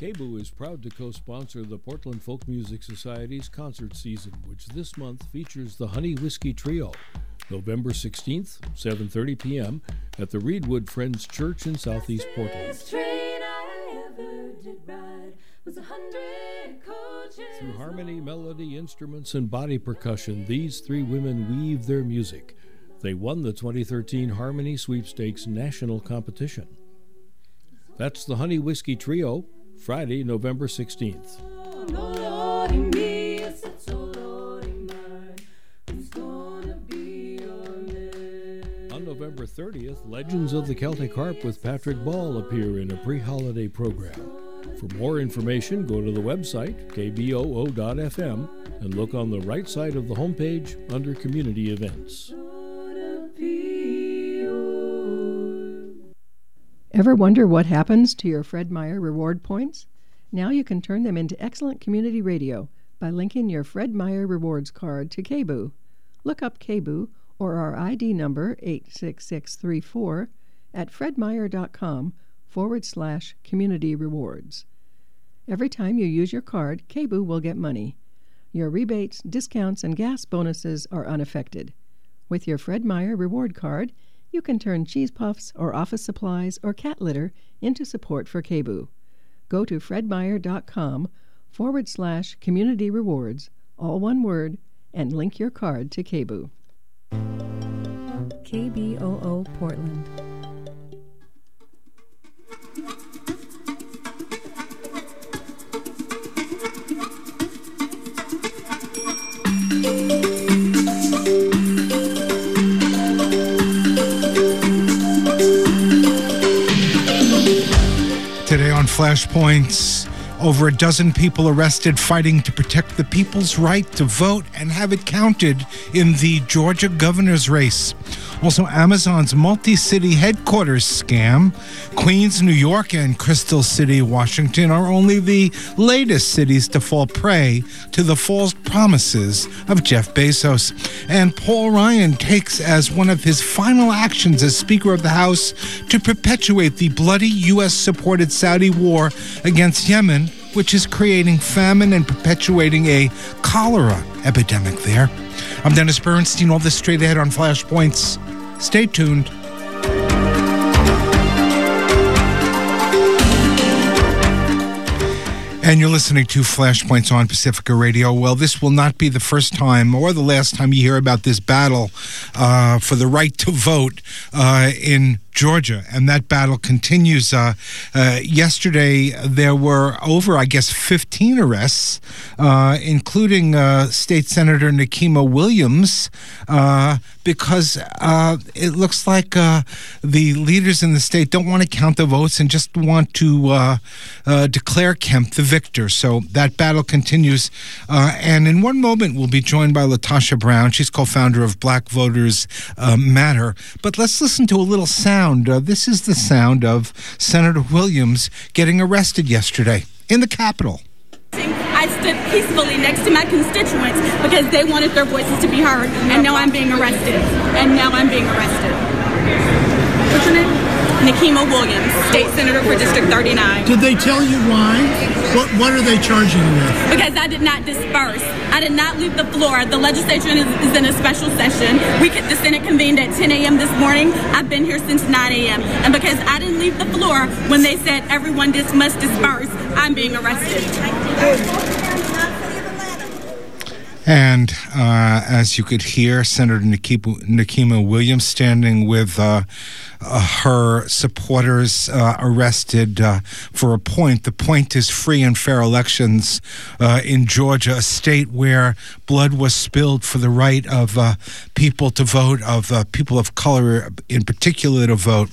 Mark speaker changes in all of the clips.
Speaker 1: KBOO is proud to co-sponsor the Portland Folk Music Society's concert season, which this month features the Honey Whiskey Trio, November 16th, 7:30 p.m. at the Reedwood Friends Church in Southeast Portland. Through harmony, melody, instruments, and body percussion, these three women weave their music. They won the 2013 Harmony Sweepstakes National Competition. That's the Honey Whiskey Trio, Friday, November 16th. On November 30th, Legends of the Celtic Harp with Patrick Ball appear in a pre holiday program. For more information, go to the website, kboo.fm, and look on the right side of the homepage under Community Events.
Speaker 2: Ever wonder what happens to your Fred Meyer reward points? Now you can turn them into excellent community radio by linking your Fred Meyer rewards card to KBOO. Look up KBOO or our ID number 86634 at fredmeyer.com forward slash community rewards. Every time you use your card, KBOO will get money. Your rebates, discounts, and gas bonuses are unaffected. With your Fred Meyer reward card, you can turn cheese puffs or office supplies or cat litter into support for KBOO. Go to fredmeyer.com forward slash community rewards, all one word, and link your card to KBOO.
Speaker 3: KBOO Portland.
Speaker 4: Flashpoints, over a dozen people arrested fighting to protect the people's right to vote and have it counted in the Georgia governor's race. Also, Amazon's multi city headquarters scam. Queens, New York, and Crystal City, Washington are only the latest cities to fall prey to the false promises of Jeff Bezos. And Paul Ryan takes as one of his final actions as Speaker of the House to perpetuate the bloody U.S. supported Saudi war against Yemen, which is creating famine and perpetuating a cholera epidemic there. I'm Dennis Bernstein. All this straight ahead on Flashpoints. Stay tuned. And you're listening to Flashpoints on Pacifica Radio. Well, this will not be the first time or the last time you hear about this battle uh, for the right to vote uh, in Georgia, and that battle continues. Uh, uh, yesterday, there were over, I guess, 15 arrests, uh, including uh, State Senator Nikema Williams, uh, because uh, it looks like the leaders in the state don't want to count the votes and just want to declare Kemp the victor. So that battle continues. and in one moment, we'll be joined by Latasha Brown. She's co founder of Black Voters Matter. But let's listen to a little sound sound. Uh, this is the sound of Senator Williams getting arrested yesterday in the Capitol.
Speaker 5: I stood peacefully next to my constituents because they wanted their voices to be heard, and now I'm being arrested. And now I'm being arrested. What's your name? Nikema Williams, state senator for District 39.
Speaker 6: Did they tell you why? What What are they charging you with?
Speaker 5: Because I did not disperse. I did not leave the floor. The legislature is, is in a special session. We the Senate convened at 10 a.m. this morning. I've been here since 9 a.m. And because I didn't leave the floor when they said everyone just must disperse, I'm being arrested.
Speaker 4: And uh, as you could hear, Senator Nikema Williams standing with uh, uh, her supporters uh, arrested uh, for a point. The point is free and fair elections uh, in Georgia, a state where blood was spilled for the right of people to vote, of people of color in particular to vote.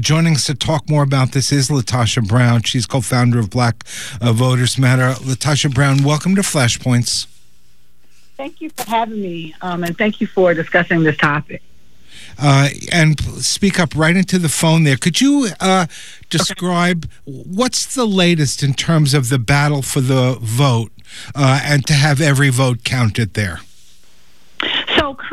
Speaker 4: joining us to talk more about this is Latasha Brown. She's co founder of Black Voters Matter. Latasha Brown, welcome to Flashpoints.
Speaker 7: Thank you for having me, um, and thank you for discussing this topic.
Speaker 4: Uh, and speak up right into the phone there. Could you uh, describe okay. what's the latest in terms of the battle for the vote uh, and to have every vote counted there?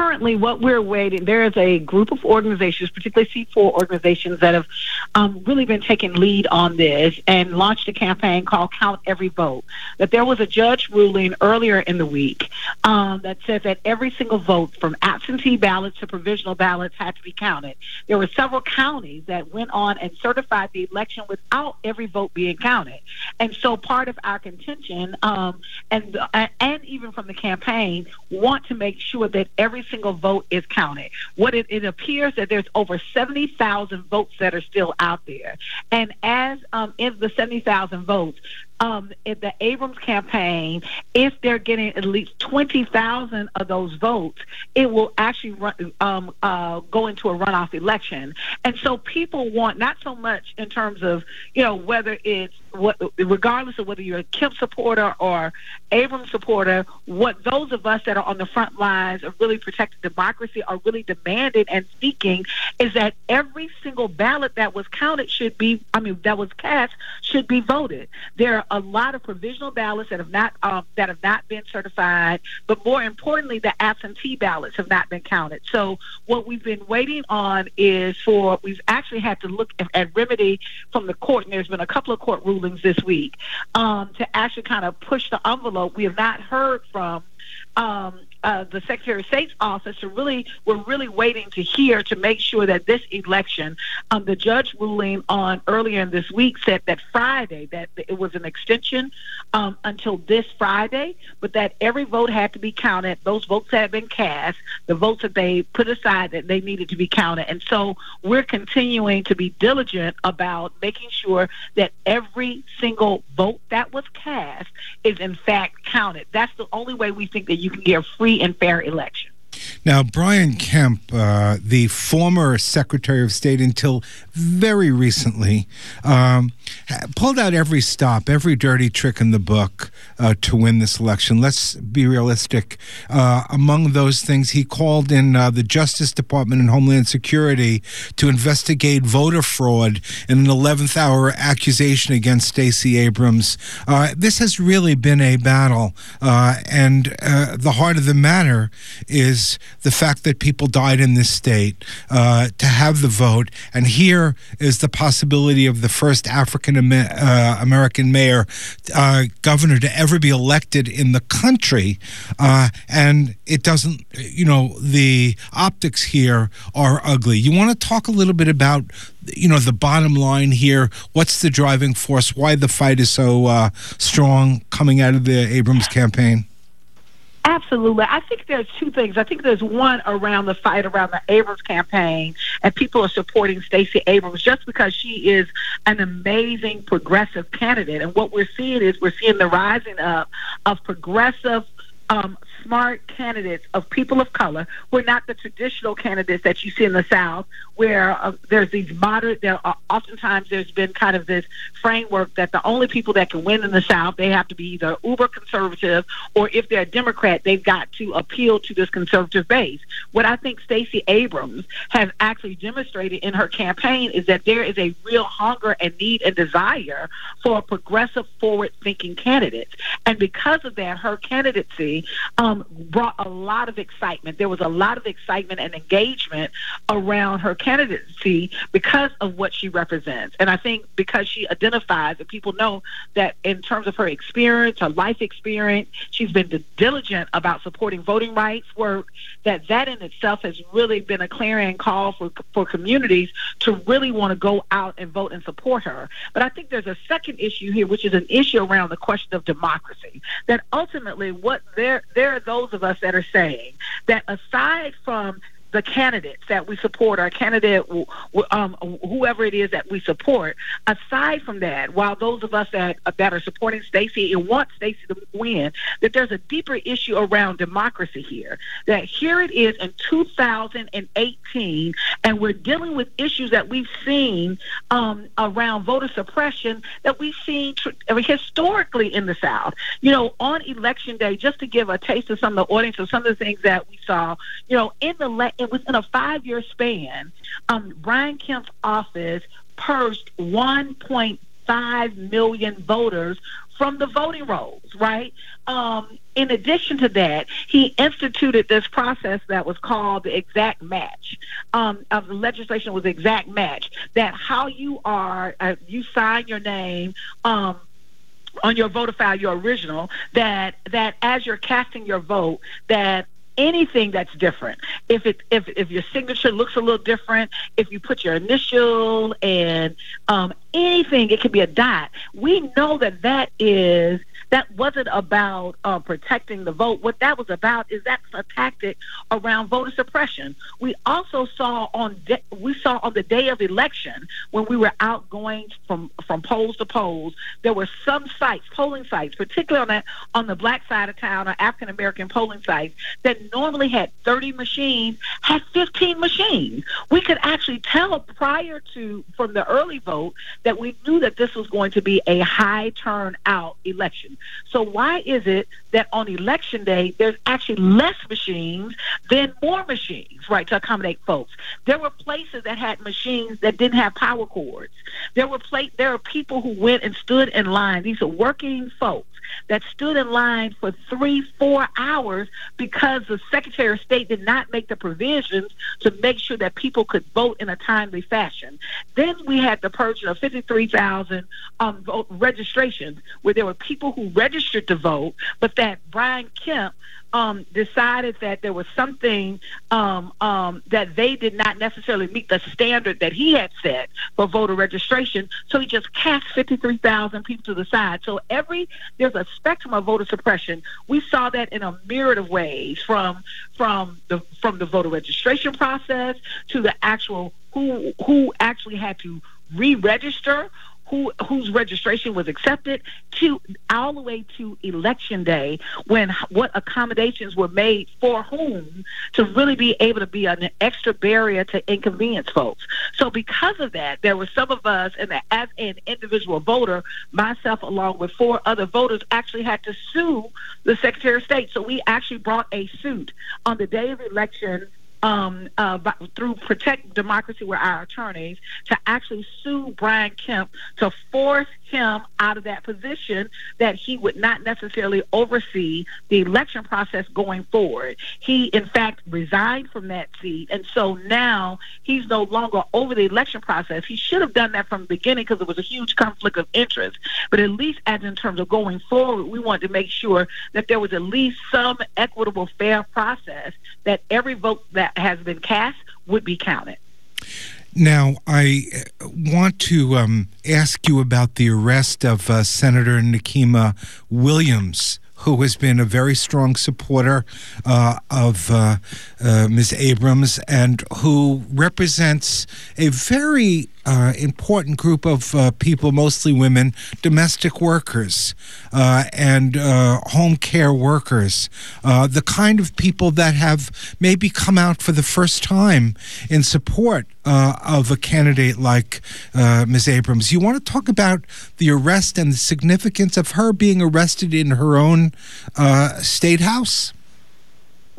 Speaker 7: Currently, what we're waiting, there is a group of organizations, particularly C4 organizations, that have um, really been taking lead on this and launched a campaign called Count Every Vote. That there was a judge ruling earlier in the week um, that said that every single vote, from absentee ballots to provisional ballots, had to be counted. There were several counties that went on and certified the election without every vote being counted. And so, part of our contention, um, and and even from the campaign, want to make sure that every single vote is counted. What it, it appears that there's over 70,000 votes that are still out there. And as um, in the 70,000 votes, um, in the Abrams campaign, if they're getting at least 20,000 of those votes, it will actually run, um, uh, go into a runoff election. And so people want not so much in terms of, you know, whether it's what, regardless of whether you're a Kemp supporter or Abrams supporter, what those of us that are on the front lines of really protecting democracy are really demanding and seeking is that every single ballot that was counted should be, I mean, that was cast should be voted. There are a lot of provisional ballots that have not um, that have not been certified, but more importantly, the absentee ballots have not been counted. So what we've been waiting on is for we've actually had to look at, at remedy from the court, and there's been a couple of court rulings this week um, to actually kind of push the envelope. We have not heard from um, uh, the Secretary of State's office to really we're really waiting to hear to make sure that this election, um, the judge ruling on earlier in this week said that Friday that it was an extension um, until this Friday, but that every vote had to be counted. Those votes had been cast, the votes that they put aside that they needed to be counted, and so we're continuing to be diligent about making sure that every single vote that was cast is in fact counted. That's the only way we think that you can get free free and fair election.
Speaker 4: Now, Brian Kemp, uh, the former Secretary of State until very recently, um, pulled out every stop, every dirty trick in the book uh, to win this election. Let's be realistic. Uh, among those things, he called in uh, the Justice Department and Homeland Security to investigate voter fraud in an 11th hour accusation against Stacey Abrams. Uh, this has really been a battle, uh, and the heart of the matter is the fact that people died in this state to have the vote, and here is the possibility of the first African uh, American mayor, uh, governor to ever be elected in the country. Uh, and it doesn't, you know, the optics here are ugly. You want to talk a little bit about, you know, the bottom line here? What's the driving force? Why the fight is so uh, strong coming out of the Abrams campaign?
Speaker 7: Absolutely. I think there's two things. I think there's one around the fight around the Abrams campaign, and people are supporting Stacey Abrams just because she is an amazing progressive candidate. And what we're seeing is we're seeing the rising up of progressive um, smart candidates of people of color who are not the traditional candidates that you see in the South, where uh, there's these moderate. There are, oftentimes there's been kind of this framework that the only people that can win in the South they have to be either uber conservative or if they're a Democrat they've got to appeal to this conservative base. What I think Stacey Abrams has actually demonstrated in her campaign is that there is a real hunger and need and desire for a progressive, forward-thinking candidates, and because of that, her candidacy. Um, um, brought a lot of excitement. There was a lot of excitement and engagement around her candidacy because of what she represents. And I think because she identifies and people know that in terms of her experience, her life experience, she's been diligent about supporting voting rights work, that that in itself has really been a clarion call for, for communities to really want to go out and vote and support her. But I think there's a second issue here, which is an issue around the question of democracy. That ultimately what there are those of us that are saying that aside from the candidates that we support, our candidate, um, whoever it is that we support. Aside from that, while those of us that that are supporting Stacey and want Stacey to win, that there's a deeper issue around democracy here. That here it is in 2018, and we're dealing with issues that we've seen um, around voter suppression that we've seen tr- historically in the South. You know, on election day, just to give a taste of some of the audience of some of the things that we saw. You know, in the le- it was in a five year span, um, Brian Kemp's office purged 1.5 million voters from the voting rolls, right? Um, in addition to that, he instituted this process that was called the exact match. Um, of the legislation was exact match. That how you are, uh, you sign your name. Um, on your voter file, your original, that that as you're casting your vote, that anything that's different. If it if if your signature looks a little different, if you put your initial and um, anything, it could be a dot. We know that that is that wasn't about uh, protecting the vote. What that was about is that's a tactic around voter suppression. We also saw on de- we saw on the day of election when we were out going from from polls to polls, there were some sites, polling sites, particularly on that on the black side of town or African American polling sites that normally had 30 machines had 15 machines. We could actually tell prior to from the early vote that we knew that this was going to be a high turnout election. So why is it that on election day there's actually less machines than more machines, right, to accommodate folks? There were places that had machines that didn't have power cords. There were pla- there are people who went and stood in line. These are working folks that stood in line for three, four hours because the Secretary of State did not make the provisions to make sure that people could vote in a timely fashion. Then we had the purge of 53,000 um, vote registrations where there were people who registered to vote, but that Brian Kemp um, decided that there was something um, um, that they did not necessarily meet the standard that he had set for voter registration. So he just cast 53,000 people to the side. So every there's a spectrum of voter suppression. We saw that in a myriad of ways, from from the from the voter registration process to the actual who who actually had to re-register who whose registration was accepted to all the way to election day when what accommodations were made for whom to really be able to be an extra barrier to inconvenience folks. So because of that, there were some of us and as an individual voter, myself along with four other voters actually had to sue the Secretary of State. So we actually brought a suit on the day of election um, uh, by, through Protect Democracy with our attorneys to actually sue Brian Kemp to force him out of that position that he would not necessarily oversee the election process going forward. He, in fact, resigned from that seat, and so now he's no longer over the election process. He should have done that from the beginning because it was a huge conflict of interest. But at least, as in terms of going forward, we wanted to make sure that there was at least some equitable, fair process that every vote that has been cast would be counted.
Speaker 4: Now, I want to um, ask you about the arrest of uh, Senator Nikema Williams who has been a very strong supporter uh, of uh, uh, Ms. Abrams and who represents a very uh, important group of uh, people, mostly women, domestic workers uh, and home care workers, the kind of people that have maybe come out for the first time in support of a candidate like Ms. Abrams. You want to talk about the arrest and the significance of her being arrested in her own state house?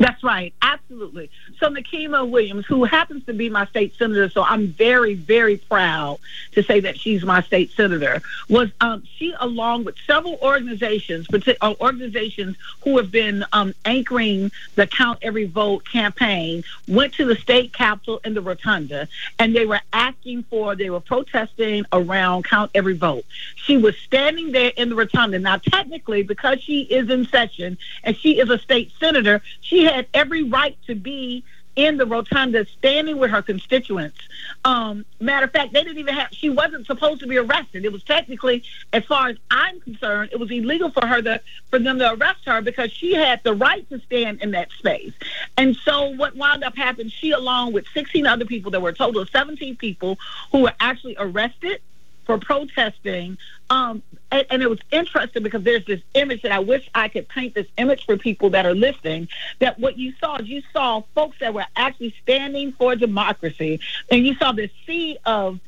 Speaker 7: That's right, absolutely. So Nikema Williams, who happens to be my state senator, so I'm very, very proud to say that she's my state senator. Was um, she, along with several organizations, uh, organizations who have been um, anchoring the Count Every Vote campaign, went to the state capitol in the Rotunda, and they were asking for, they were protesting around Count Every Vote. She was standing there in the Rotunda. Now, technically, because she is in session and she is a state senator, she every right to be in the rotunda standing with her constituents. Um, matter of fact, they didn't even have, she wasn't supposed to be arrested. It was technically, as far as I'm concerned, it was illegal for her to, for them to arrest her because she had the right to stand in that space. And so what wound up happening, she along with 16 other people, there were a total of 17 people who were actually arrested for protesting. Um, and, and, it was interesting because there's this image that I wish I could paint this image for people that are listening. That what you saw, you saw folks that were actually standing for democracy, and you saw this sea of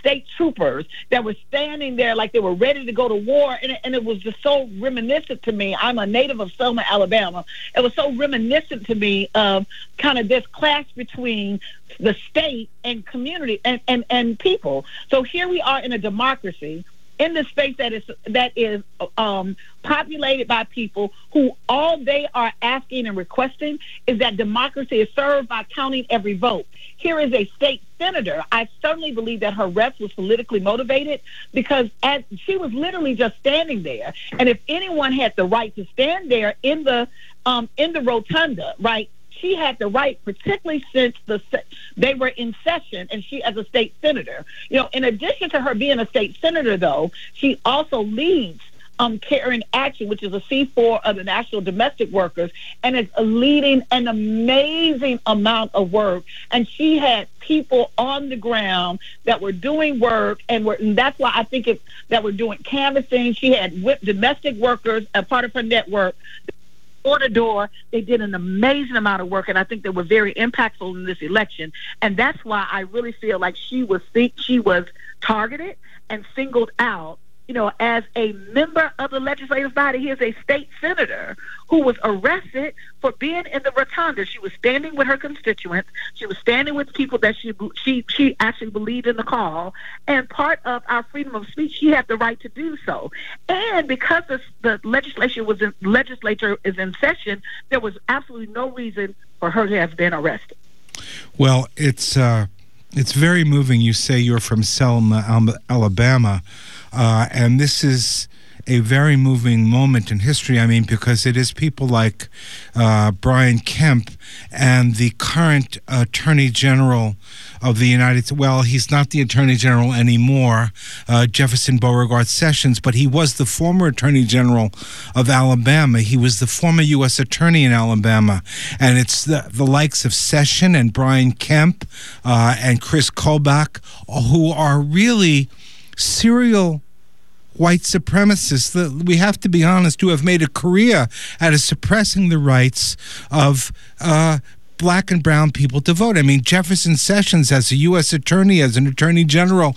Speaker 7: state troopers that were standing there like they were ready to go to war. And, and it was just so reminiscent to me. I'm a native of Selma, Alabama. It was so reminiscent to me of kind of this clash between the state and community and, and, and people. So here we are in a democracy in the space that is that is um, populated by people who all they are asking and requesting is that democracy is served by counting every vote. Here is a state senator. I certainly believe that her arrest was politically motivated because she was literally just standing there, and if anyone had the right to stand there in the um, in the rotunda, right, she had the right, particularly since the they were in session, and she as a state senator. You know, in addition to her being a state senator, though, she also leads um, Care in Action, which is a C4 of the National Domestic Workers, and is leading an amazing amount of work. And she had people on the ground that were doing work, and, were, and that's why I think it, that we're doing canvassing. She had domestic workers, a part of her network, door to door. They did an amazing amount of work, and I think they were very impactful in this election. And that's why I really feel like she was she was targeted and singled out you know, as a member of the legislative body, he is a state senator who was arrested for being in the rotunda. She was standing with her constituents. She was standing with people that she she she actually believed in the call. And part of our freedom of speech, she had the right to do so. And because the, the legislation was in, legislature is in session, there was absolutely no reason for her to have been arrested.
Speaker 4: Well, it's uh, it's very moving. You say you're from Selma, Alabama. Uh, and this is a very moving moment in history. I mean, because it is people like uh, Brian Kemp and the current Attorney General of the United States. Well, he's not the Attorney General anymore, uh, Jefferson Beauregard Sessions, but he was the former Attorney General of Alabama. He was the former U.S. Attorney in Alabama. And it's the, the likes of Session and Brian Kemp uh, and Chris Kobach who are really serial white supremacists that we have to be honest who have made a career out of suppressing the rights of uh, black and brown people to vote. I mean, Jefferson Sessions, as a U.S. attorney, as an attorney general,